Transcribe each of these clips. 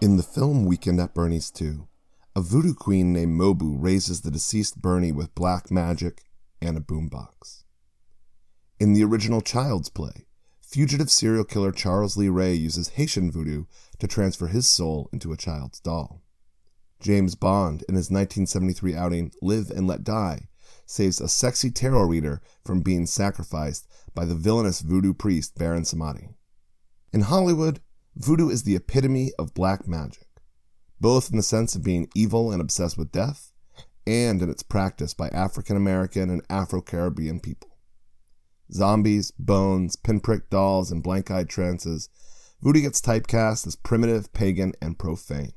In the film Weekend at Bernie's 2, a voodoo queen named Mobu raises the deceased Bernie with black magic and a boombox. In the original Child's Play, fugitive serial killer Charles Lee Ray uses Haitian voodoo to transfer his soul into a child's doll. James Bond, in his 1973 outing Live and Let Die, saves a sexy tarot reader from being sacrificed by the villainous voodoo priest Baron Samedi. In Hollywood, voodoo is the epitome of black magic, both in the sense of being evil and obsessed with death, and in its practice by African American and Afro Caribbean people. Zombies, bones, pinprick dolls, and blank eyed trances, voodoo gets typecast as primitive, pagan, and profane.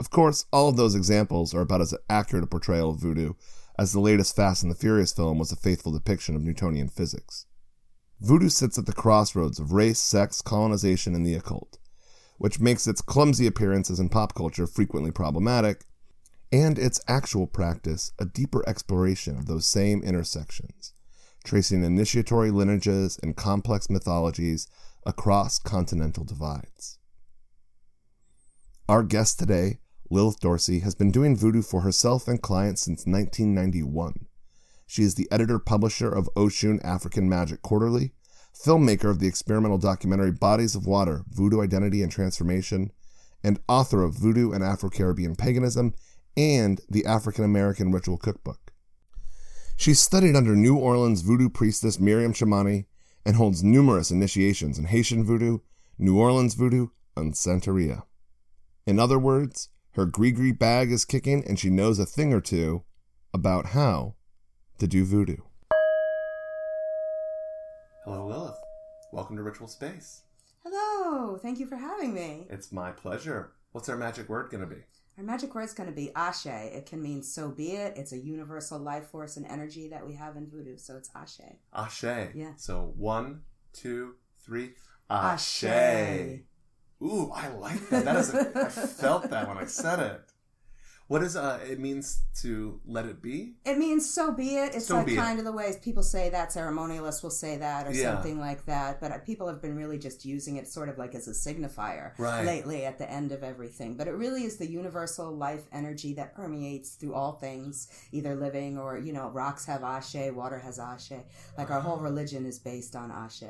Of course, all of those examples are about as accurate a portrayal of voodoo as the latest Fast and the Furious film was a faithful depiction of Newtonian physics. Voodoo sits at the crossroads of race, sex, colonization, and the occult, which makes its clumsy appearances in pop culture frequently problematic, and its actual practice a deeper exploration of those same intersections, tracing initiatory lineages and complex mythologies across continental divides. Our guest today, Lilith Dorsey, has been doing voodoo for herself and clients since 1991. She is the editor publisher of Oshun African Magic Quarterly, filmmaker of the experimental documentary Bodies of Water Voodoo Identity and Transformation, and author of Voodoo and Afro Caribbean Paganism and the African American Ritual Cookbook. She studied under New Orleans voodoo priestess Miriam Chamani and holds numerous initiations in Haitian voodoo, New Orleans voodoo, and Santeria. In other words, her gree bag is kicking and she knows a thing or two about how to do voodoo. Hello, Lilith. Welcome to Ritual Space. Hello, thank you for having me. It's my pleasure. What's our magic word going to be? Our magic word is going to be Ashe. It can mean so be it. It's a universal life force and energy that we have in voodoo, so it's Ashe. Ashe. Yeah. So one, two, three. Ashe. Ashe. Ooh, I like that. That is. A, I felt that when I said it. What is uh? It means to let it be. It means so be it. It's So like be it. kind of the way people say that. Ceremonialists will say that or Yeah. something like that. But uh, people have been really just using it sort of like as a signifier Right. lately at the end of everything. But it really is the universal life energy that permeates through all things, either living or, you know, rocks have Ashe, water has Ashe. Like our whole religion is based on Ashe.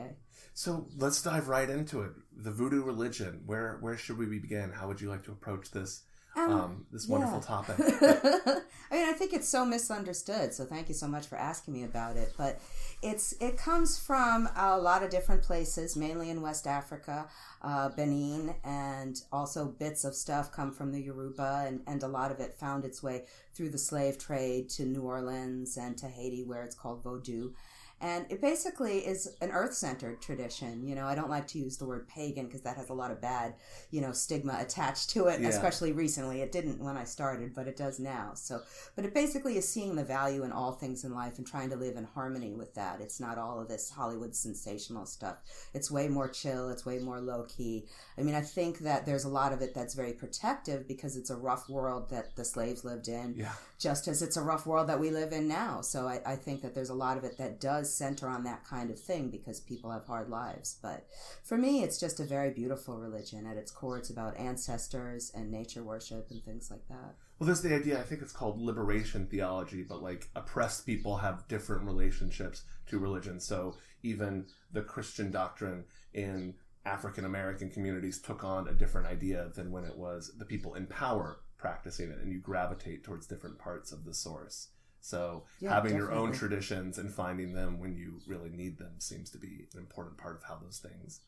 So let's dive right into it. The voodoo religion. Where where should we begin? How would you like to approach this um, this wonderful yeah. topic? I mean, I think it's so misunderstood. So thank you so much for asking me about it. But it's it comes from a lot of different places, mainly in West Africa, uh, Benin, and also bits of stuff come from the Yoruba, and, and a lot of it found its way through the slave trade to New Orleans and to Haiti, where it's called Vodou. And it basically is an earth centered tradition. You know, I don't like to use the word pagan because that has a lot of bad, you know, stigma attached to it, Yeah. especially recently. It didn't when I started, but it does now. So, but it basically is seeing the value in all things in life and trying to live in harmony with that. It's not all of this Hollywood sensational stuff. It's way more chill, it's way more low key. I mean, I think that there's a lot of it that's very protective because it's a rough world that the slaves lived in yeah. just as it's a rough world that we live in now. So I, I think that there's a lot of it that does center on that kind of thing because people have hard lives. But for me, it's just a very beautiful religion. At its core, it's about ancestors and nature worship and things like that. Well, there's the idea. I think it's called liberation theology, but like oppressed people have different relationships to religion. So even the Christian doctrine in African American communities took on a different idea than when it was the people in power practicing it, and you gravitate towards different parts of the source. So Yeah, having your own traditions and finding them when you really need them seems to be an important part of how those things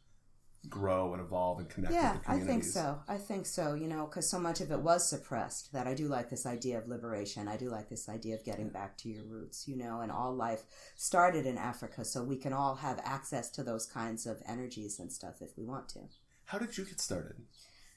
grow and evolve and connect Yeah, with the I think so. I think so, you know, because so much of it was suppressed that I do like this idea of liberation. I do like this idea of getting back to your roots, you know, and all life started in Africa, so we can all have access to those kinds of energies and stuff if we want to. How did you get started?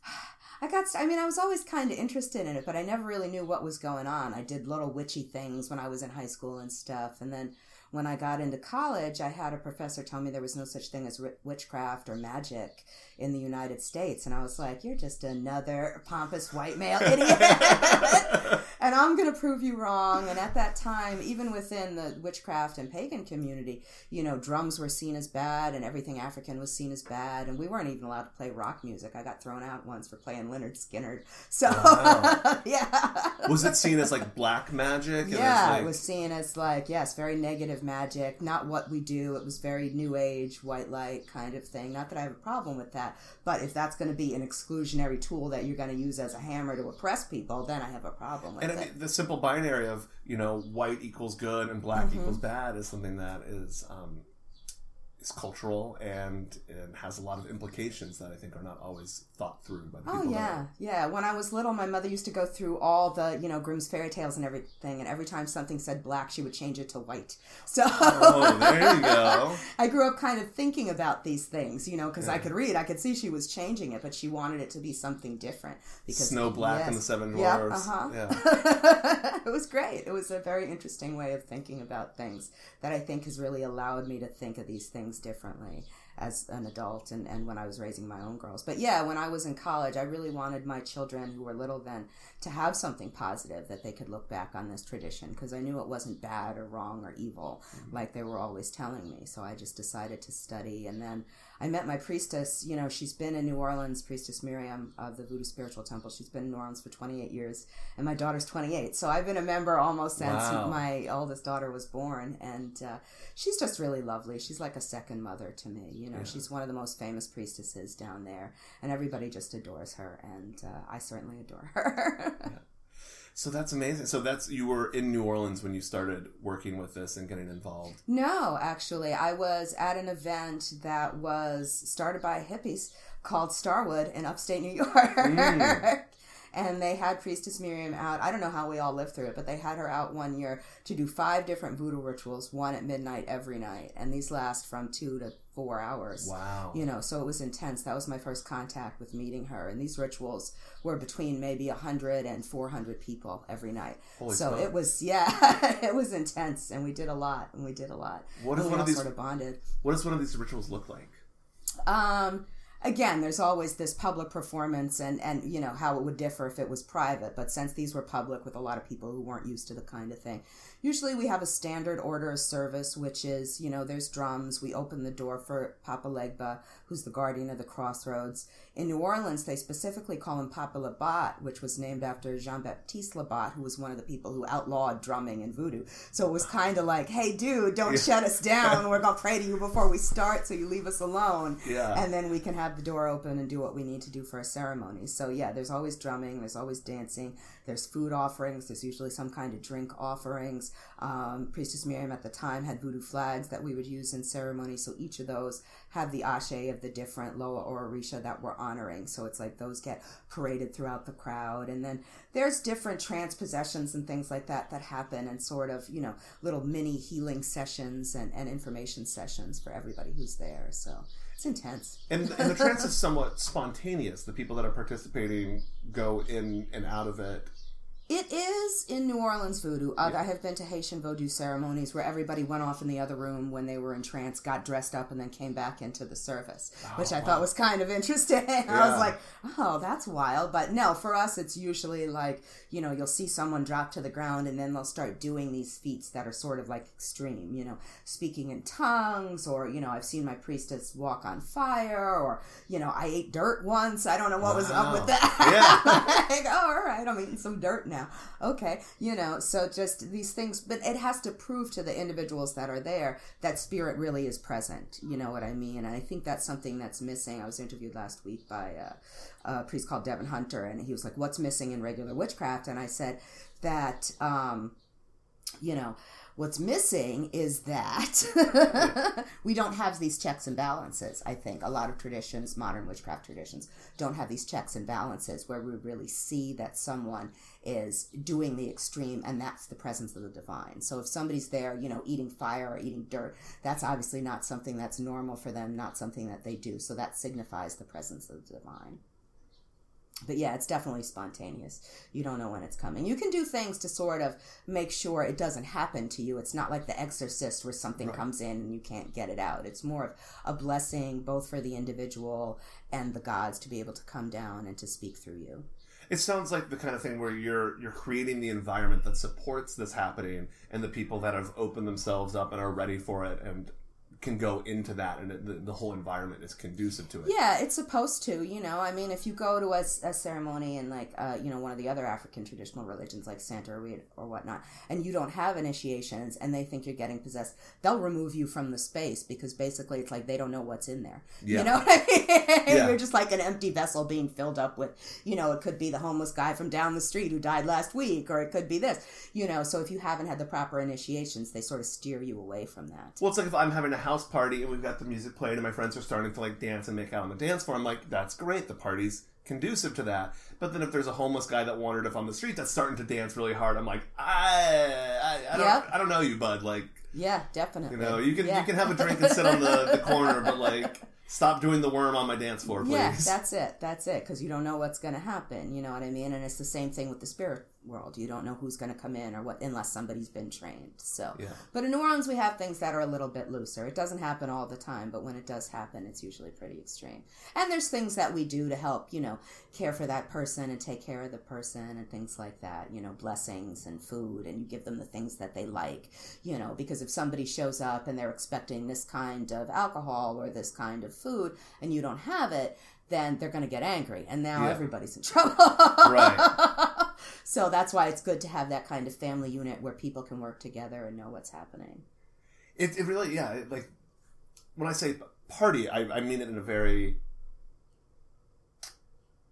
I got, I mean, I was always kind of interested in it, but I never really knew what was going on. I did little witchy things when I was in high school and stuff. And then when I got into college, I had a professor tell me there was no such thing as witchcraft or magic in the United States. And I was like, you're just another pompous white male idiot. and I'm going to prove you wrong. And at that time, even within the witchcraft and pagan community, you know, drums were seen as bad and everything African was seen as bad. And we weren't even allowed to play rock music. I got thrown out once for playing Lynyrd Skynyrd. So, oh, Wow. yeah. Was it seen as like black magic? Yeah, like, it was seen as like, yes, very negative magic, not what we do. It was very new age, white light kind of thing. Not that I have a problem with that, but if that's going to be an exclusionary tool that you're going to use as a hammer to oppress people, then I have a problem with And I it. the simple binary of you know white equals good and black Mm-hmm. equals bad is something that is um, is cultural and and has a lot of implications that I think are not always thought through by the Oh people. yeah, yeah. When I was little, my mother used to go through all the you know Grimm's fairy tales and everything, and every time something said black, she would change it to white. So Oh, there you go. I grew up kind of thinking about these things, you know, because I could read, I could see she was changing it, but she wanted it to be something different. Because Snow Black and the Yes. Seven Yeah, Dwarfs. uh-huh. Yeah. it was great. It was a very interesting way of thinking about things that I think has really allowed me to think of these things differently as an adult and, and when I was raising my own girls. But yeah, when I was in college, I really wanted my children who were little then to have something positive that they could look back on this tradition because I knew it wasn't bad or wrong or evil mm-hmm. like they were always telling me. So I just decided to study and then I met my priestess. You know, she's been in New Orleans, Priestess Miriam of the Voodoo Spiritual Temple. She's been in New Orleans for 28 years, and my daughter's 28. So I've been a member almost since Wow. my oldest daughter was born, and uh, she's just really lovely. She's like a second mother to me. You know, she's one of the most famous priestesses down there, and everybody just adores her, and uh, I certainly adore her. So that's amazing. So that's you were in New Orleans when you started working with this and getting involved. No, actually, I was at an event that was started by hippies called Starwood in upstate New York. And they had Priestess Miriam out. I don't know how we all lived through it, but they had her out one year to do five different voodoo rituals, one at midnight every night. And these last from two to four hours. Wow. You know, so it was intense. That was my first contact with meeting her. And these rituals were between maybe 100 and 400 people every night. Holy so smoke. it was, yeah, it was intense. And we did a lot. And we did a lot. What one of these- sort of bonded. What does one of these rituals look like? Um, again, there's always this public performance, and and you know how it would differ if it was private. But since these were public, with a lot of people who weren't used to the kind of thing, usually we have a standard order of service, which is you know there's drums. We open the door for Papa Legba, who's the guardian of the crossroads. In New Orleans, they specifically call him Papa Labat, which was named after Jean Baptiste Labat, who was one of the people who outlawed drumming and voodoo. So it was kind of like, hey, dude, don't shut us down. We're gonna pray to you before we start, so you leave us alone Yeah. and then we can have the door open and do what we need to do for a ceremony. So yeah, there's always drumming, there's always dancing, there's food offerings, there's usually some kind of drink offerings. Um, Priestess Miriam at the time had voodoo flags that we would use in ceremony, so each of those have the ashe of the different Loa or Orisha that we're honoring. So it's like those get paraded throughout the crowd, and then there's different transpossessions and things like that that happen, and sort of you know little mini healing sessions and, and information sessions for everybody who's there. So it's intense. And, and the trance is somewhat spontaneous. The people that are participating go in and out of it. It is in New Orleans voodoo. Uh, I have been to Haitian voodoo ceremonies where everybody went off in the other room when they were in trance, got dressed up, and then came back into the service, which I thought was kind of interesting. I was like, oh, that's wild. But no, for us, it's usually like, you know, you'll see someone drop to the ground and then they'll start doing these feats that are sort of like extreme, you know, speaking in tongues, or, you know, I've seen my priestess walk on fire, or, you know, I ate dirt once. I don't know what was up with that. Yeah. like, oh, all right, I'm eating some dirt now. Okay, you know, so just these things, but it has to prove to the individuals that are there that spirit really is present. You know what I mean? And I think that's something that's missing. I was interviewed last week by a, a priest called Devin Hunter, and he was like, "What's missing in regular witchcraft?" And I said that, um, you know What's missing is that we don't have these checks and balances. I think a lot of traditions, modern witchcraft traditions, don't have these checks and balances where we really see that someone is doing the extreme and that's the presence of the divine. So if somebody's there, you know, eating fire or eating dirt, that's obviously not something that's normal for them, not something that they do. So that signifies the presence of the divine but yeah, it's definitely spontaneous. You don't know when it's coming. You can do things to sort of make sure it doesn't happen to you. It's not like The Exorcist where something right. comes in and you can't get it out. It's more of a blessing both for the individual and the gods to be able to come down and to speak through you. It sounds like the kind of thing where you're you're creating the environment that supports this happening and the people that have opened themselves up and are ready for it and can go into that and the, the whole environment is conducive to it yeah it's supposed to you know i mean if you go to a, a ceremony in like uh, you know one of the other african traditional religions like santa or, or whatnot and you don't have initiations and they think you're getting possessed they'll remove you from the space because basically it's like they don't know what's in there yeah. you know I mean? yeah. you're just like an empty vessel being filled up with you know it could be the homeless guy from down the street who died last week or it could be this you know so if you haven't had the proper initiations they sort of steer you away from that well it's like if i'm having a house party and we've got the music playing and my friends are starting to like dance and make out on the dance floor. I'm like, that's great. The party's conducive to that. But then if there's a homeless guy that wandered up on the street that's starting to dance really hard, I'm like, I, I, I don't, yep. I don't know you, bud. Like, yeah, definitely. You know, you can yeah. you can have a drink and sit on the, the corner, but like, stop doing the worm on my dance floor, please. Yeah, that's it. That's it. Because you don't know what's going to happen. You know what I mean? And it's the same thing with the spirit world. You don't know who's going to come in or what unless somebody's been trained. So, yeah. but in New Orleans, we have things that are a little bit looser. It doesn't happen all the time, but when it does happen, it's usually pretty extreme. And there's things that we do to help, you know, care for that person and take care of the person and things like that. You know, blessings and food, and you give them the things that they like. You know, because if somebody shows up and they're expecting this kind of alcohol or this kind of food, and you don't have it, then they're going to get angry and now yeah. everybody's in trouble. right. So that's why it's good to have that kind of family unit where people can work together and know what's happening. It, it really, yeah, it, like when I say party, I, I mean it in a very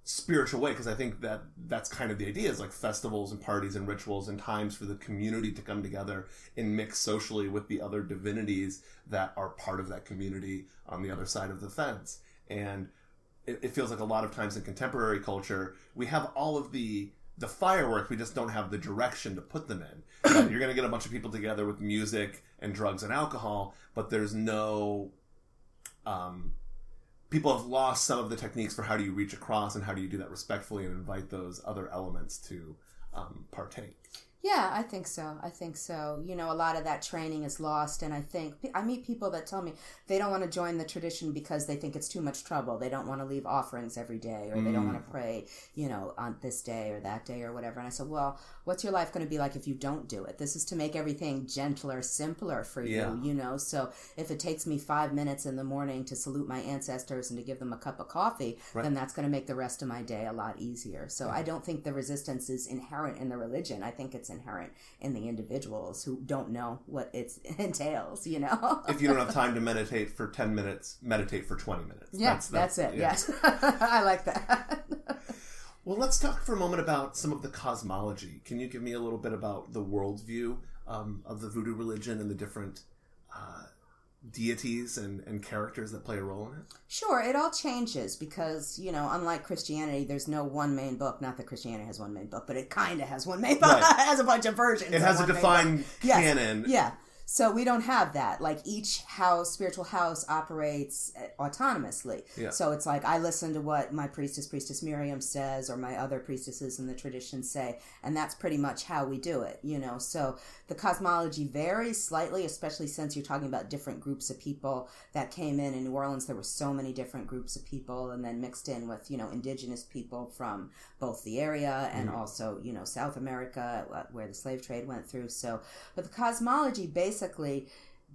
spiritual way because I think that that's kind of the idea is like festivals and parties and rituals and times for the community to come together and mix socially with the other divinities that are part of that community on the other side of the fence. And it, it feels like a lot of times in contemporary culture, we have all of the the fireworks, we just don't have the direction to put them in. you're going to get a bunch of people together with music and drugs and alcohol, but there's no. Um, people have lost some of the techniques for how do you reach across and how do you do that respectfully and invite those other elements to um, partake. Yeah, I think so. I think so. You know, a lot of that training is lost, and I think I meet people that tell me they don't want to join the tradition because they think it's too much trouble. They don't want to leave offerings every day, or mm. they don't want to mm. pray, you know, on this day or that day or whatever. And I said, well, what's your life going to be like if you don't do it? This is to make everything gentler, simpler for you, yeah. you know. So if it takes me five minutes in the morning to salute my ancestors and to give them a cup of coffee, right. then that's going to make the rest of my day a lot easier. So yeah. I don't think the resistance is inherent in the religion. I think it's inherent in the individuals who don't know what it entails, you know? if you don't have time to meditate for 10 minutes, meditate for 20 minutes. Yeah, that's, that's, that's it. Yeah. Yes. I like that. well, let's talk for a moment about some of the cosmology. Can you give me a little bit about the worldview um, of the voodoo religion and the different uh, deities and, and characters that play a role in it? Sure, it all changes because, you know, unlike Christianity, there's no one main book. Not that Christianity has one main book, but it kind of has one main book. Right. it has a bunch of versions. It has a defined canon. Yes. Yeah. So we don't have that. Like each house, spiritual house operates uh, autonomously. Yeah. So it's like I listen to what my priestess, priestess Miriam says, or my other priestesses in the tradition say, and that's pretty much how we do it, you know. So the cosmology varies slightly, especially since you're talking about different groups of people that came in. In New Orleans, there were so many different groups of people, and then mixed in with, you know, indigenous people from both the area and mm-hmm. also, you know, South America, uh, where the slave trade went through. So, but the cosmology basically basically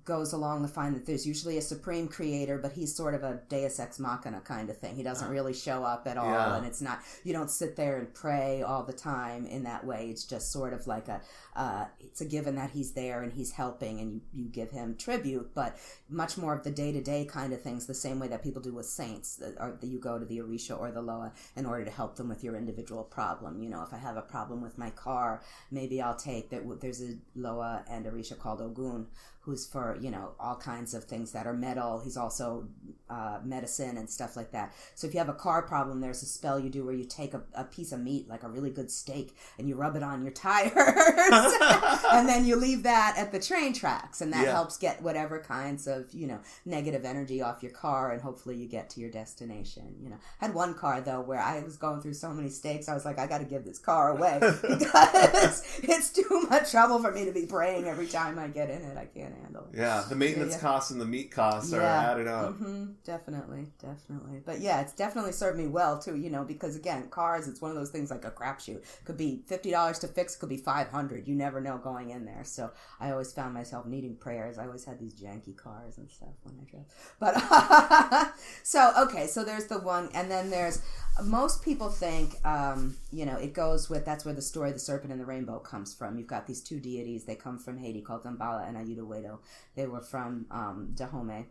goes along to find that there's usually a supreme creator, but he's sort of a deus ex machina kind of thing. He doesn't really show up at all, Yeah. and it's not you don't sit there and pray all the time in that way. It's just sort of like a uh, it's a given that he's there and he's helping, and you, you give him tribute, but much more of the day to day kind of things, the same way that people do with saints, or that you go to the Orisha or the Loa in order to help them with your individual problem. You know, if I have a problem with my car, maybe I'll take that. There's a Loa and Orisha called Ogun, who's for you know all kinds of things that are metal. He's also uh, medicine and stuff like that. So if you have a car problem, there's a spell you do where you take a, a piece of meat, like a really good steak, and you rub it on your tires, and then you leave that at the train tracks, and that Yeah. helps get whatever kinds of you know negative energy off your car, and hopefully you get to your destination. You know, I had one car though where I was going through so many steaks, I was like, I got to give this car away because it's too much trouble for me to be praying every time I get in it. I can't handle it. Yeah, the maintenance Yeah, yeah. costs and the meat costs are added up. hmm definitely, definitely. But yeah, it's definitely served me well too. You know, because again, cars, it's one of those things like a crapshoot. Could be fifty dollars to fix, could be five hundred. You never know going in there. So I always found myself needing prayers. I always had these janky cars and stuff when I drove. But so okay, so there's the one, and then there's most people think, um, you know, it goes with that's where the story of the serpent and the rainbow comes from. You've got these two deities. They come from Haiti called Dambala and Ayida Wedo. They were from um, Dahomey.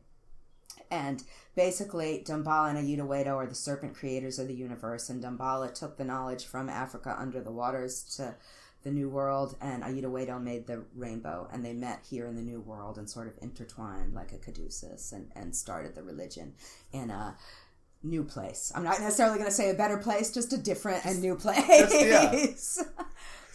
And basically, Dambala and Wedo are the serpent creators of the universe, and Dambala took the knowledge from Africa under the waters to the New World, and Wedo made the rainbow, and they met here in the New World and sort of intertwined like a caduceus and, and started the religion in a new place. I'm not necessarily going to say a better place, just a different and new place. yeah.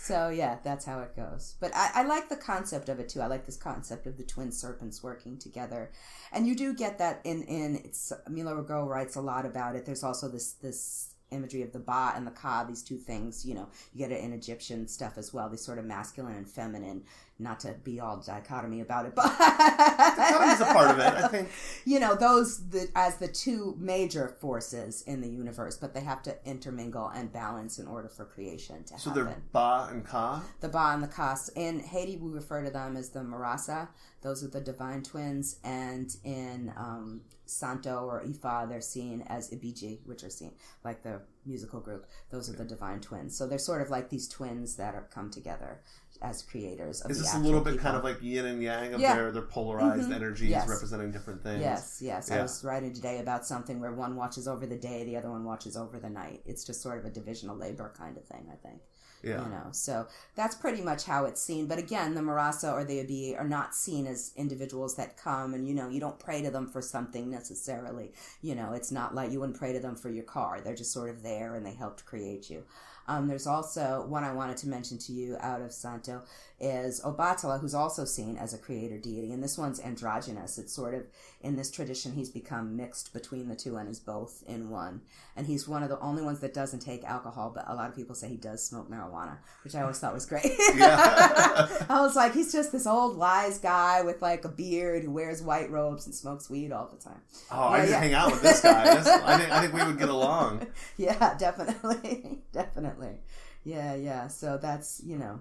so yeah, that's how it goes. But I, I like the concept of it too. I like this concept of the twin serpents working together, and you do get that in in it's Milo Rigaud writes a lot about it. There's also this this imagery of the ba and the ka these two things you know you get it in egyptian stuff as well these sort of masculine and feminine not to be all dichotomy about it but Dichotomy's a part of it, I think. you know those the, as the two major forces in the universe but they have to intermingle and balance in order for creation to So happen So they're Ba and Ka. the Ba and the Ka. In Haiti, we refer to them as the Marasa. Those are the divine twins. And in um, Santo or Ifa, they're seen as Ibeji, which are seen like the musical group. Those are the divine twins. So they're sort of like these twins that are come together as creators. Of Is this a little bit people. kind of like yin and yang of Yeah. their, their polarized Mhm. energies Yes. representing different things? Yes, yes. I was writing today about something where one watches over the day, the other one watches over the night. It's just sort of a division of labor kind of thing, I think. Yeah. You know, so that's pretty much how it's seen. But again, the Marasa or the Abi are not seen as individuals that come and, you know, you don't pray to them for something necessarily. You know, it's not like you wouldn't pray to them for your car. They're just sort of there and they helped create you. Um, there's also one I wanted to mention to you out of Santo is Obatala, who's also seen as a creator deity, and this one's androgynous. It's sort of in this tradition he's become mixed between the two and is both in one. And he's one of the only ones that doesn't take alcohol, but a lot of people say he does smoke marijuana, which I always thought was great. I was like, he's just this old wise guy with like a beard who wears white robes and smokes weed all the time. Oh, I Yeah, need yeah. hang out with this guy. I, think, I think we would get along. yeah, definitely. definitely. Yeah, yeah. So that's, you know,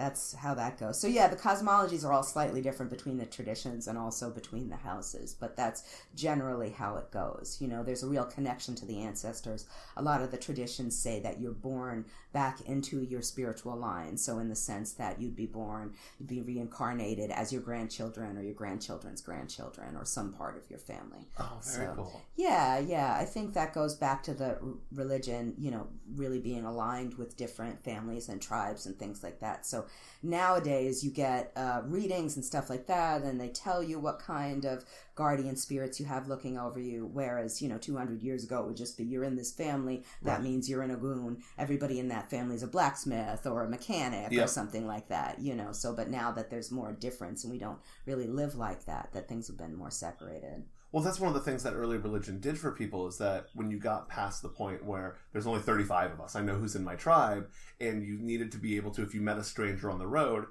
that's how that goes. So yeah, the cosmologies are all slightly different between the traditions and also between the houses, but that's generally how it goes. You know, there's a real connection to the ancestors. A lot of the traditions say that you're born back into your spiritual line. So in the sense that you'd be born, you'd be reincarnated as your grandchildren or your grandchildren's grandchildren or some part of your family. Oh, very So- cool. Yeah, yeah. I think that goes back to the religion, you know, really being aligned with different families and tribes and things like that. So nowadays you get uh, readings and stuff like that, and they tell you what kind of guardian spirits you have looking over you. Whereas, you know, 200 years ago it would just be you're in this family, that Right. means you're in Ogun. Everybody in that family is a blacksmith or a mechanic or something like that, you know. So, but now that there's more difference and we don't really live like that, that things have been more separated. Well, that's one of the things that early religion did for people is that when you got past the point where there's only 35 of us, I know who's in my tribe, and you needed to be able to, if you met a stranger on the road,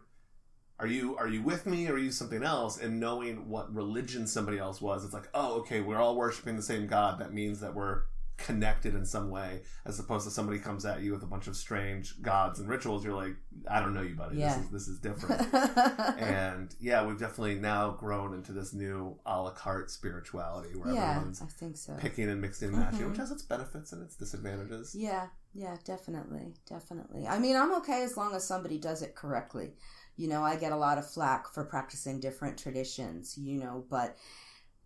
are you are you with me or are you something else? And knowing what religion somebody else was, it's like, oh, okay, we're all worshiping the same God. That means that we're connected in some way, as opposed to somebody comes at you with a bunch of strange gods and rituals. You're like, I don't know you, buddy. Yeah. This is this is different. and yeah, we've definitely now grown into this new a la carte spirituality where yeah, everyone's I think so. picking and mixing and matching, Mhm. which has its benefits and its disadvantages. Yeah, yeah, definitely, definitely. I mean, I'm okay as long as somebody does it correctly. You know, I get a lot of flack for practicing different traditions, you know, but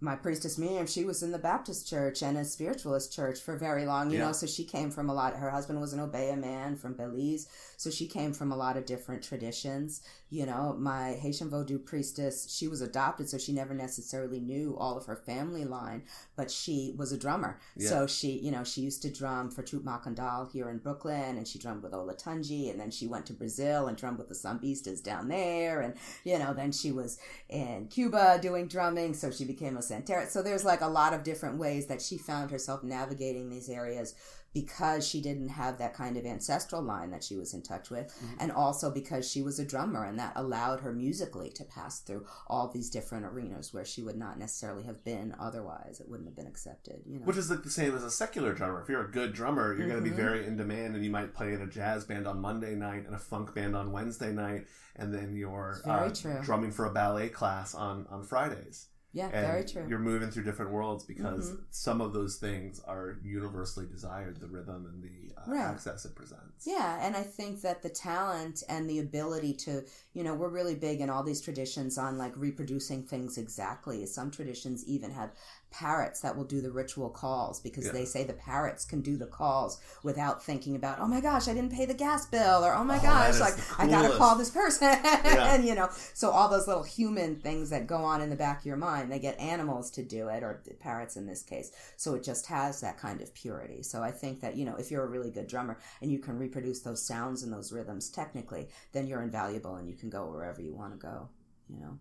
my priestess Miriam, she was in the Baptist church and a spiritualist church for very long, you Yeah. know, so she came from a lot. Her husband was an Obeah man from Belize, so she came from a lot of different traditions. You know, my Haitian Vodou priestess, she was adopted, so she never necessarily knew all of her family line, but she was a drummer. Yeah. So she, you know, she used to drum for Troupe Makandal here in Brooklyn, and she drummed with Olatunji, and then she went to Brazil and drummed with the Sambistas down there, and you know, then she was in Cuba doing drumming, so she became a So there's like a lot of different ways that she found herself navigating these areas because she didn't have that kind of ancestral line that she was in touch with, Mm-hmm. and also because she was a drummer, and that allowed her musically to pass through all these different arenas where she would not necessarily have been otherwise. It wouldn't have been accepted, you know. Which is like the same as a secular drummer. If you're a good drummer, you're going to be very in demand, and you might play in a jazz band on Monday night and a funk band on Wednesday night, and then you're uh, drumming for a ballet class on on Fridays. Yeah, And very true. You're moving through different worlds because Mhm. some of those things are universally desired: the rhythm and the uh, Right. access it presents. Yeah, and I think that the talent and the ability to, you know, we're really big in all these traditions on like reproducing things exactly. Some traditions even have parrots that will do the ritual calls because Yeah. they say the parrots can do the calls without thinking about, oh my gosh, I didn't pay the gas bill, or oh my Oh, gosh, like I gotta call this person, and you know, so all those little human things that go on in the back of your mind, they get animals to do it, or the parrots in this case. So it just has that kind of purity. So I think that you know, if you're a really good drummer and you can reproduce those sounds and those rhythms technically, then you're invaluable and you can go wherever you want to go. You know.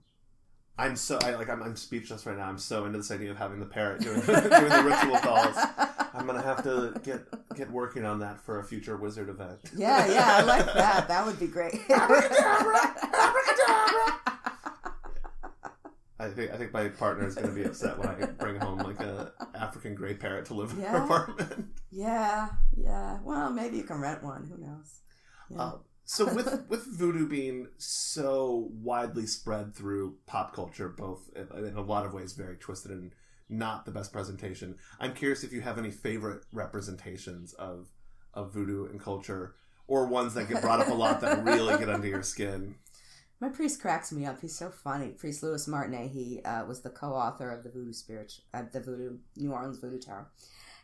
I'm so I, like I'm, I'm speechless right now. I'm so into this idea of having the parrot doing, doing the ritual calls. I'm gonna have to get get working on that for a future wizard event. Yeah, yeah, I like that. That would be great. I think I think my partner is going to be upset when I bring home like a African gray parrot to live in Yeah. her apartment. yeah, yeah. Well, maybe you can rent one. Who knows? Yeah. Uh, so with with voodoo being so widely spread through pop culture, both in a lot of ways very twisted and not the best presentation, I'm curious if you have any favorite representations of of voodoo and culture, or ones that get brought up a lot that really get under your skin. My priest cracks me up. He's so funny. Priest Louis Martinié. He uh, was the co-author of the Voodoo Spirit, uh, the Voodoo New Orleans Voodoo Tarot,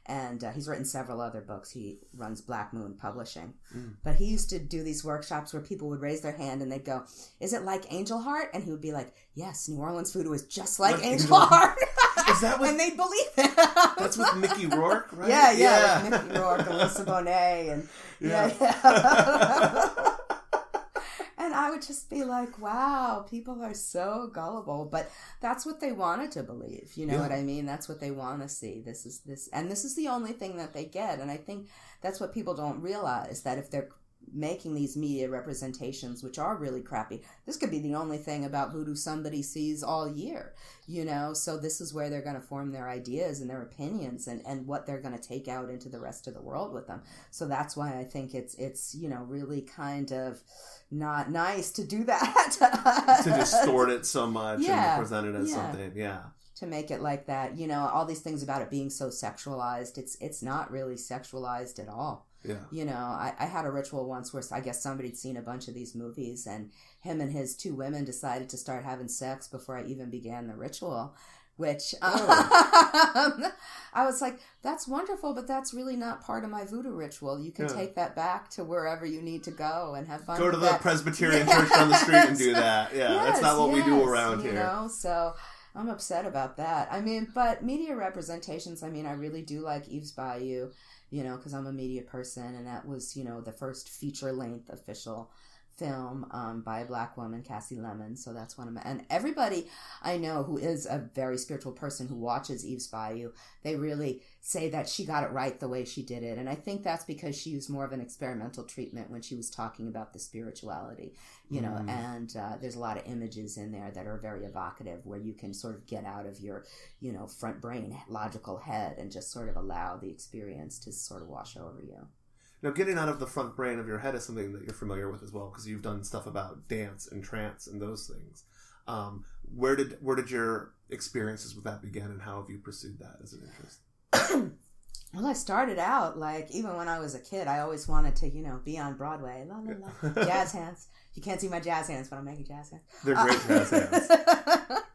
and uh, he's written several other books. He runs Black Moon Publishing, Mm. but he used to do these workshops where people would raise their hand and they'd go, "Is it like Angel Heart?" And he would be like, "Yes, New Orleans food is just like Like Angel Angel- Heart." Is that with- and they'd believe it. That's with Mickey Rourke, right? Yeah, yeah, like Mickey Rourke and Lisa Bonet, and yeah, yeah. and I would just be like, "Wow, people are so gullible," but that's what they wanted to believe. You know Yeah. what I mean? That's what they want to see. This is this, and this is the only thing that they get. And I think that's what people don't realize that if they're making these media representations which are really crappy this could be the only thing about voodoo somebody sees all year you know so this is where they're going to form their ideas and their opinions and, and what they're going to take out into the rest of the world with them so that's why i think it's it's you know really kind of not nice to do that to distort it so much Yeah, and present it as yeah. something. Yeah. to make it like that you know all these things about it being so sexualized it's it's not really sexualized at all Yeah. you know I, I had a ritual once where i guess somebody'd seen a bunch of these movies and him and his two women decided to start having sex before i even began the ritual which um, i was like that's wonderful but that's really not part of my voodoo ritual you can Yeah. take that back to wherever you need to go and have fun Go to the that. Presbyterian Yes. church down the street and do that. Yeah, that's not what we do around here. know so i'm upset about that i mean but media representations i mean i really do like eve's bayou you know because i'm a media person and that was you know the first feature length official film um, by a black woman, Kasi Lemmons. So that's one of my, and everybody I know who is a very spiritual person who watches Eve's Bayou, they really say that she got it right the way she did it. And I think that's because she used more of an experimental treatment when she was talking about the spirituality, you know, Mm. and uh, there's a lot of images in there that are very evocative where you can sort of get out of your, you know, front brain, logical head and just sort of allow the experience to sort of wash over you. Now, getting out of the front brain of your head is something that you're familiar with as well, because you've done stuff about dance and trance and those things. Um, where did where did your experiences with that begin, and how have you pursued that as an interest? Well, I started out like even when I was a kid, I always wanted to, you know, be on Broadway. La la la, jazz hands. You can't see my jazz hands, but I'm making jazz hands. They're great jazz hands.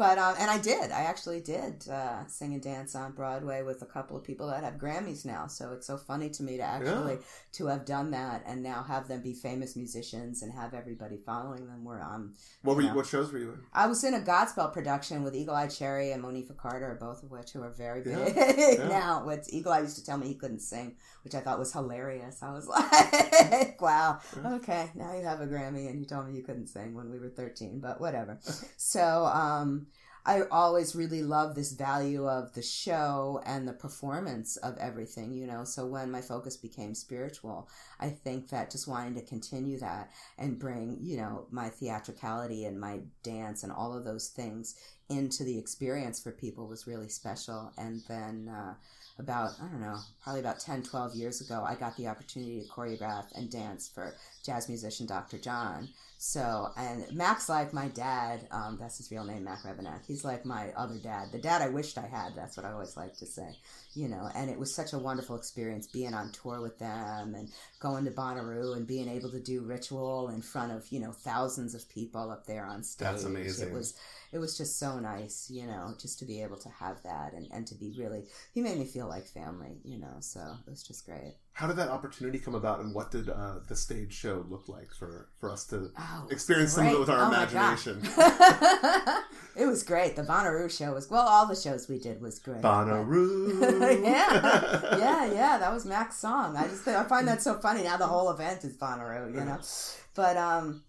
but um, and I did. I actually did uh, sing and dance on Broadway with a couple of people that have Grammys now. So it's so funny to me to actually to have done that and now have them be famous musicians and have everybody following them. Where I'm, What were you? Yeah. What shows were you in? I was in a Godspell production with Eagle Eye Cherry and Monifah Carter, both of which who are very Yeah, big yeah. now. What Eagle Eye used to tell me he couldn't sing, which I thought was hilarious. I was like, "Wow, Yeah. okay, now you have a Grammy, and you told me you couldn't sing when we were thirteen, but whatever." so, um, I always really love this value of the show and the performance of everything, you know. So when my focus became spiritual, I think that just wanting to continue that and bring, you know, my theatricality and my dance and all of those things into the experience for people was really special. And then uh, about, I don't know, probably about 10, 12 years ago, I got the opportunity to choreograph and dance for jazz musician Dr. John. So, and Mac's like my dad. Um, that's his real name, Mac Rebennack. He's like my other dad, the dad I wished I had. That's what I always like to say, you know. And it was such a wonderful experience being on tour with them and going to Bonnaroo and being able to do ritual in front of you know thousands of people up there on stage. That's amazing. It was it was just so nice, you know, just to be able to have that and and to be really. He made me feel like family, you know. So it was just great. How did that opportunity come about, and what did uh, the stage show look like for for us to Oh, experience some of it with our Oh imagination? It was great. The Bonnaroo show was well. All the shows we did was great. Bonnaroo. yeah, yeah, yeah. That was Mac's song. I just I find that so funny. Now the whole event is Bonnaroo, you know. But um,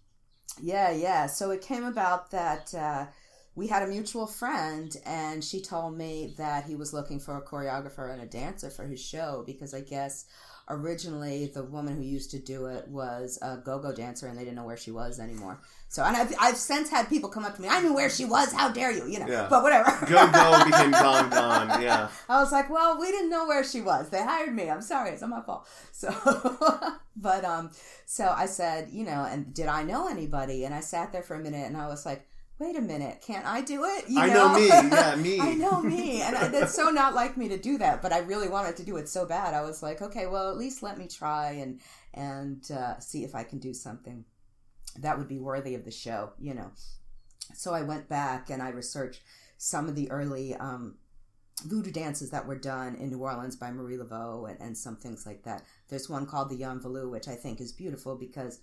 yeah, yeah. So it came about that uh, we had a mutual friend, and she told me that he was looking for a choreographer and a dancer for his show because I guess originally the woman who used to do it was a go-go dancer and they didn't know where she was anymore so and i've, I've since had people come up to me i knew where she was how dare you you know Yeah. but whatever Go go became gone gone. Yeah. I was like, well, we didn't know where she was. They hired me. I'm sorry. It's not my fault. So, but, um, so I said, you know, and did I know anybody? And I sat there for a minute and I was like, wait a minute, can't I do it? You I know me. Yeah, me. I know me. And I, it's so not like me to do that, but I really wanted to do it so bad. I was like, okay, well, at least let me try and, and, uh, see if I can do something that would be worthy of the show, you know. So I went back and I researched some of the early um, voodoo dances that were done in New Orleans by Marie Laveau and, and some things like that. There's one called the Yanvalou, which I think is beautiful because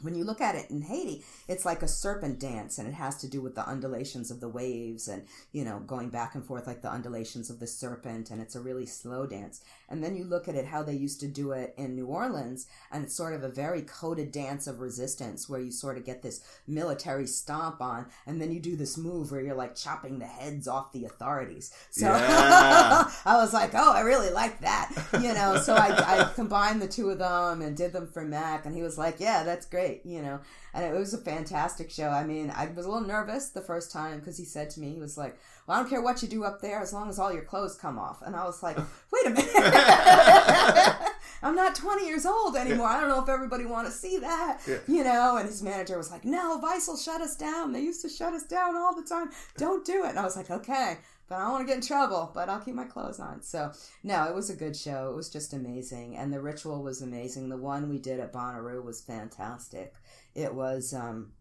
when you look at it in Haiti, it's like a serpent dance and it has to do with the undulations of the waves and, you know, going back and forth like the undulations of the serpent and it's a really slow dance. And then you look at it how they used to do it in New Orleans and it's sort of a very coded dance of resistance where you sort of get this military stomp on and then you do this move where you're like chopping the heads off the authorities. So Yeah. I was like, oh, I really like that, you know. So I, I combined the two of them and did them for Mac, and he was like, yeah, that's great, you know. And it was a fantastic show. I mean, I was a little nervous the first time because he said to me, he was like, well, I don't care what you do up there as long as all your clothes come off. And I was like, wait a minute. I'm not 20 years old anymore. I don't know if everybody want to see that, Yeah. you know. And his manager was like, "No, Vice will shut us down. They used to shut us down all the time. Don't do it." And I was like, "Okay." But I don't want to get in trouble, but I'll keep my clothes on. So, no, it was a good show. It was just amazing. And the ritual was amazing. The one we did at Bonnaroo was fantastic. It was, um,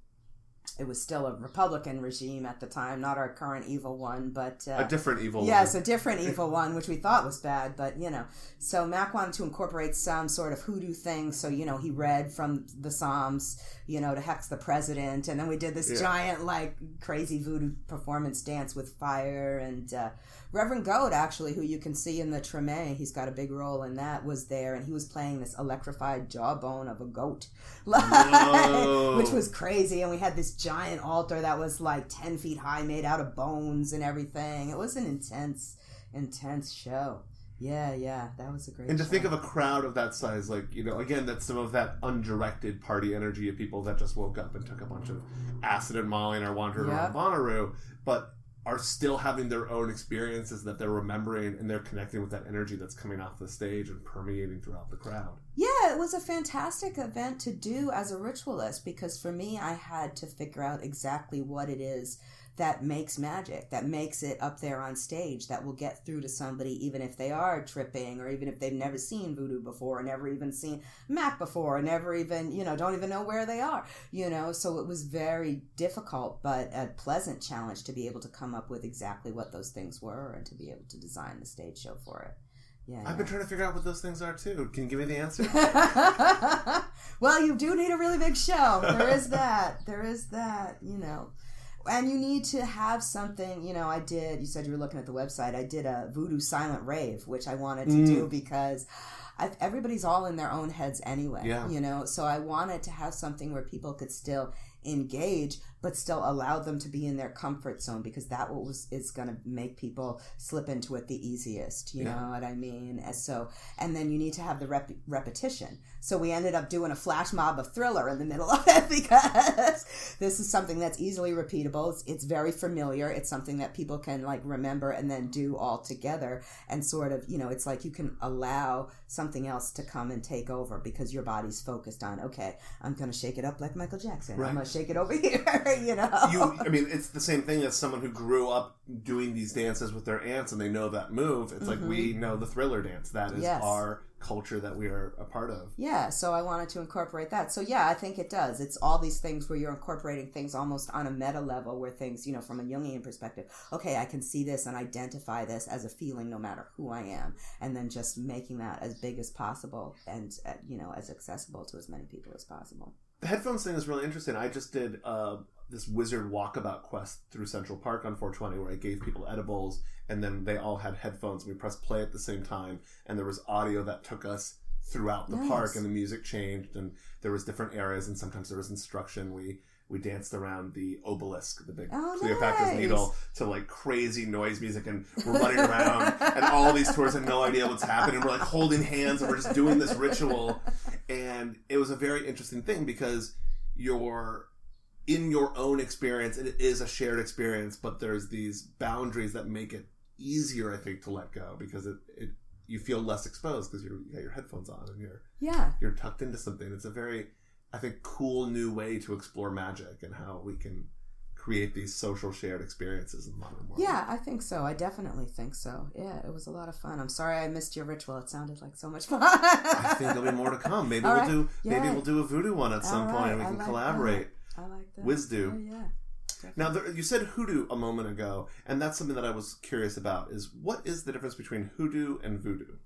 it was still a Republican regime at the time, not our current evil one, but uh, a different evil. One. Yes, one. a different evil one, which we thought was bad, but you know. So Mac wanted to incorporate some sort of hoodoo thing. So you know, he read from the Psalms, you know, to hex the president, and then we did this Yeah. giant, like, crazy voodoo performance dance with fire and. Uh, Reverend Goat, actually, who you can see in the Treme, he's got a big role in that, was there, and he was playing this electrified jawbone of a goat, which was crazy. And we had this giant altar that was like ten feet high, made out of bones and everything. It was an intense, intense show. Yeah, yeah, that was a great. And to show. think of a crowd of that size, like you know, again, that's some of that undirected party energy of people that just woke up and took a bunch of acid and Molly and are wandering around Yep. Bonnaroo, but are still having their own experiences that they're remembering and they're connecting with that energy that's coming off the stage and permeating throughout the crowd. Yeah, it was a fantastic event to do as a ritualist because for me, I had to figure out exactly what it is that makes magic, that makes it up there on stage, that will get through to somebody even if they are tripping or even if they've never seen voodoo before, or never even seen Mac before, or never even, you know, don't even know where they are, you know. So it was very difficult, but a pleasant challenge to be able to come up with exactly what those things were and to be able to design the stage show for it. Yeah. I've been trying to figure out what those things are too. Can you give me the answer? well, you do need a really big show. There is that. There is that, you know. And you need to have something, you know, I did, you said you were looking at the website. I did a voodoo silent rave, which I wanted to Mm. do because I, everybody's all in their own heads anyway, Yeah. you know. So I wanted to have something where people could still engage but still allow them to be in their comfort zone because that was is going to make people slip into it the easiest you Yeah. know what i mean and so and then you need to have the rep- repetition so we ended up doing a flash mob of thriller in the middle of it because this is something that's easily repeatable it's, it's very familiar it's something that people can like remember and then do all together and sort of you know it's like you can allow something else to come and take over because your body's focused on okay i'm gonna shake it up like michael jackson Right. i'm gonna shake it over here you know you i mean it's the same thing as someone who grew up doing these dances with their aunts and they know that move it's like we know the thriller dance that is Mm-hmm. Yes. our culture that we are a part of Yeah, so I wanted to incorporate that. So yeah, I think it does. It's all these things where you're incorporating things almost on a meta level where things, you know, from a Jungian perspective, okay, I can see this and identify this as a feeling no matter who I am, and then just making that as big as possible and uh, you know, as accessible to as many people as possible. the headphones thing is really interesting i just did uh, this wizard walkabout quest through central park on 420 where i gave people edibles and then they all had headphones and we pressed play at the same time and there was audio that took us throughout the Nice. park and the music changed and there was different areas and sometimes there was instruction we we danced around the obelisk the big Oh, cleopatra's nice. needle to like crazy noise music and we're running around and all these tourists have no idea what's happening and we're like holding hands and we're just doing this ritual and it was a very interesting thing because you're in your own experience and it is a shared experience but there's these boundaries that make it easier i think to let go because it, it you feel less exposed because you're got your headphones on and you're Yeah. you're tucked into something it's a very i think cool new way to explore magic and how we can create these social shared experiences in the modern world Yeah, I think so. I definitely think so. Yeah, it was a lot of fun. I'm sorry I missed your ritual. It sounded like so much fun. I think there'll be more to come. Maybe All we'll right. do maybe Yay. we'll do a voodoo one at some All point right. and we I can like collaborate. I like that. Wizdo. Oh, yeah. Now there, you said hoodoo a moment ago, and that's something that I was curious about. Is what is the difference between hoodoo and voodoo?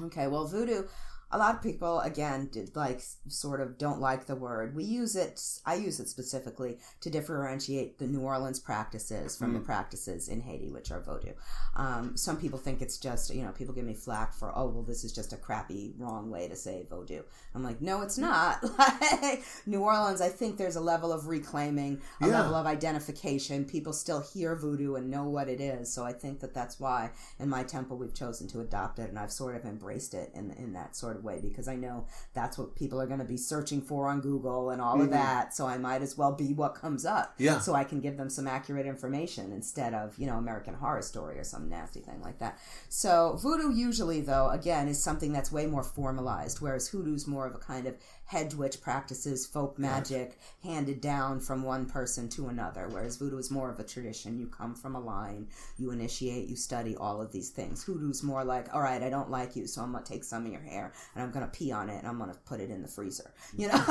Okay, well, voodoo, a lot of people, again, did like sort of don't like the word. We use it, I use it specifically to differentiate the New Orleans practices from the practices in Haiti, which are voodoo. Um, some people think it's just, you know, people give me flack for, oh, well, this is just a crappy, wrong way to say voodoo. I'm like, no, it's not. like, New Orleans, I think there's a level of reclaiming, a Yeah. level of identification. People still hear voodoo and know what it is. So I think that that's why in my temple we've chosen to adopt it and I've sort of embraced it in, in that sort of way because I know that's what people are going to be searching for on Google and all of mm-hmm. that. So I might as well be what comes up. Yeah. So I can give them some accurate information instead of, you know, American Horror Story or some nasty thing like that. So voodoo usually, though, again, is something that's way more formalized, whereas hoodoo's more of a kind of hedge witch practices, folk magic handed down from one person to another, whereas voodoo is more of a tradition. You come from a line, you initiate, you study all of these things. Hoodoo's more like, all right, I don't like you, so I'm gonna take some of your hair, and I'm gonna pee on it and I'm gonna put it in the freezer. You know,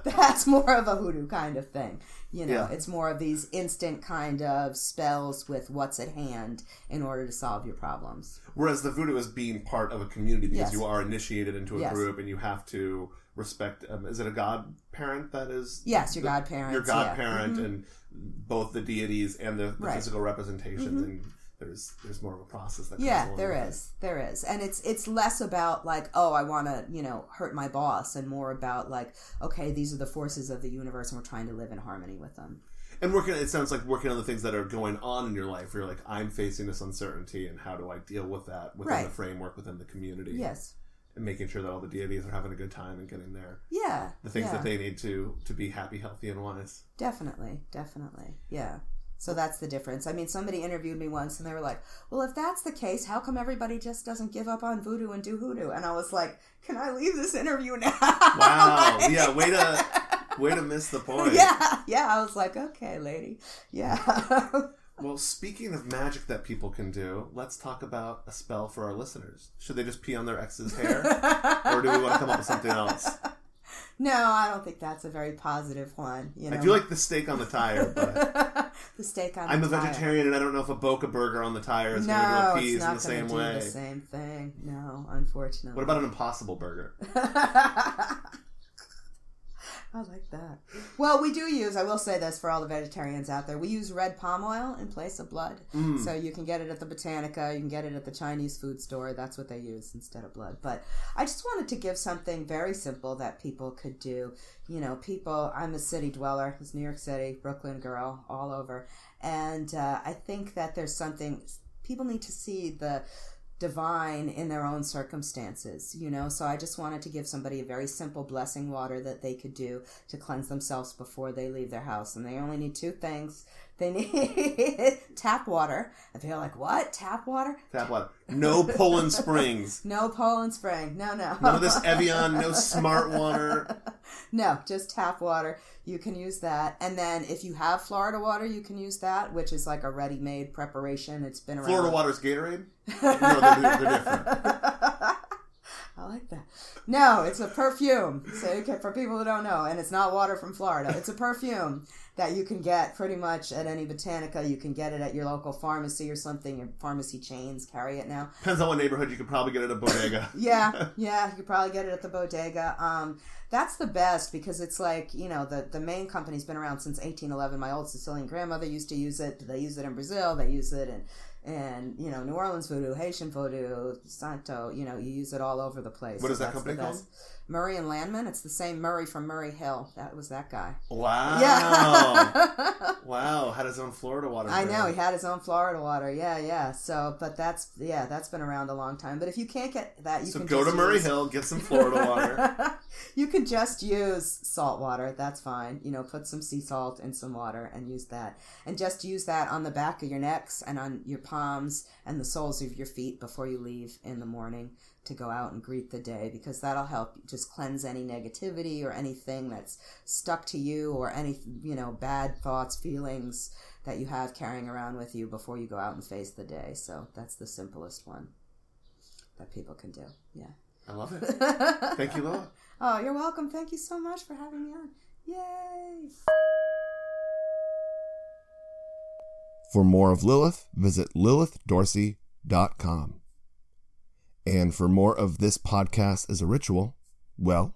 that's more of a hoodoo kind of thing. You know, Yeah. it's more of these instant kind of spells with what's at hand in order to solve your problems. Whereas the voodoo is being part of a community because Yes. you are initiated into a Yes. group and you have to respect. Um, is it a godparent that is? Yes, your the- godparents. Your yeah. godparent Mhm. and both the deities and the, the Right. Mm-hmm. physical representations, and there's there's more of a process that. Comes Yeah, there it. is. There is. And it's it's less about like, oh, I want to, you know, hurt my boss and more about like, okay, these are the forces of the universe and we're trying to live in harmony with them. And working, it sounds like working on the things that are going on in your life. Where you're like, I'm facing this uncertainty, and how do I deal with that within Right. the framework, within the community? Yes. and making sure that all the deities are having a good time and getting their Yeah. the things yeah. that they need to to be happy, healthy, and wise. Definitely, definitely. Yeah. So that's the difference. I mean, somebody interviewed me once and they were like, well, if that's the case, how come everybody just doesn't give up on voodoo and do hoodoo? And I was like, can I leave this interview now? Wow. yeah. Way to way to miss the point. yeah. Yeah. I was like, okay, lady. Yeah. Well, speaking of magic that people can do, let's talk about a spell for our listeners. Should they just pee on their ex's hair, or do we want to come up with something else? no, I don't think that's a very positive one. You know? I do like the steak on the tire, but the steak on I'm a tire. vegetarian and I don't know if a Boca burger on the tire is No, going to it's appease in the same do way. the same thing. No, unfortunately. What about an impossible burger? I like that. Well, we do use, I will say this for all the vegetarians out there, we use red palm oil in place of blood. Mm. So you can get it at the Botanica, you can get it at the Chinese food store. That's what they use instead of blood. But I just wanted to give something very simple that people could do. You know, people, I'm a city dweller, it's New York City, Brooklyn girl, all over. And uh, I think that there's something, people need to see the divine in their own circumstances, you know. So I just wanted to give somebody a very simple blessing water that they could do to cleanse themselves before they leave their house. And they only need two things. They need tap water. And they're like, what? Tap water? Tap water. No Poland Springs. No Poland Spring. No, no. None of this Evian. No Smart Water. no, just tap water. You can use that. And then if you have Florida water, you can use that, which is like a ready made preparation. It's been around. Florida water's Gatorade. No, they're, they're different. I like that. No, it's a perfume. So can, for people who don't know, and it's not water from Florida. It's a perfume that you can get pretty much at any botanica. You can get it at your local pharmacy or something. Your pharmacy chains carry it now. Depends on what neighborhood. You could probably get it at a bodega. Yeah, yeah, you could probably get it at the bodega. Um, that's the best because it's like you know the the main company's been around since 1811. My old Sicilian grandmother used to use it. They use it in Brazil. They use it in and you know New Orleans voodoo, Haitian voodoo, Santo. You know you use it all over the place. What is that company best. Murray and Lanman. It's the same Murray from Murray Hill. That was that guy. Wow. Yeah. wow. Had his own Florida water. I know he had his own Florida water. Yeah, yeah. So, but that's yeah, that's been around a long time. But if you can't get that, you So can go to Murray use- Hill, get some Florida water. you can just use salt water. That's fine. You know, put some sea salt in some water and use that. And just use that on the back of your necks and on your palms and the soles of your feet before you leave in the morning to go out and greet the day because that'll help just cleanse any negativity or anything that's stuck to you or any, you know, bad thoughts, feelings that you have carrying around with you before you go out and face the day. So that's the simplest one that people can do. Yeah. I love it. Thank you, Lola. Oh, you're welcome. Thank you so much for having me on. Yay! For more of Lilith, visit lilithdorsey.com. And for more of this podcast as a ritual, well,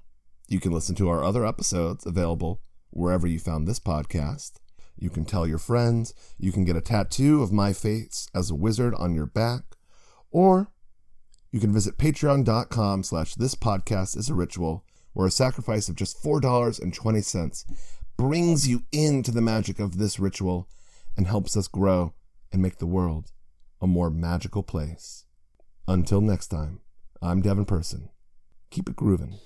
you can listen to our other episodes available wherever you found this podcast. You can tell your friends, you can get a tattoo of my face as a wizard on your back, or you can visit patreon.com slash this podcast is a ritual, where a sacrifice of just $4.20 brings you into the magic of this ritual and helps us grow and make the world a more magical place. Until next time, I'm Devin Person. Keep it grooving.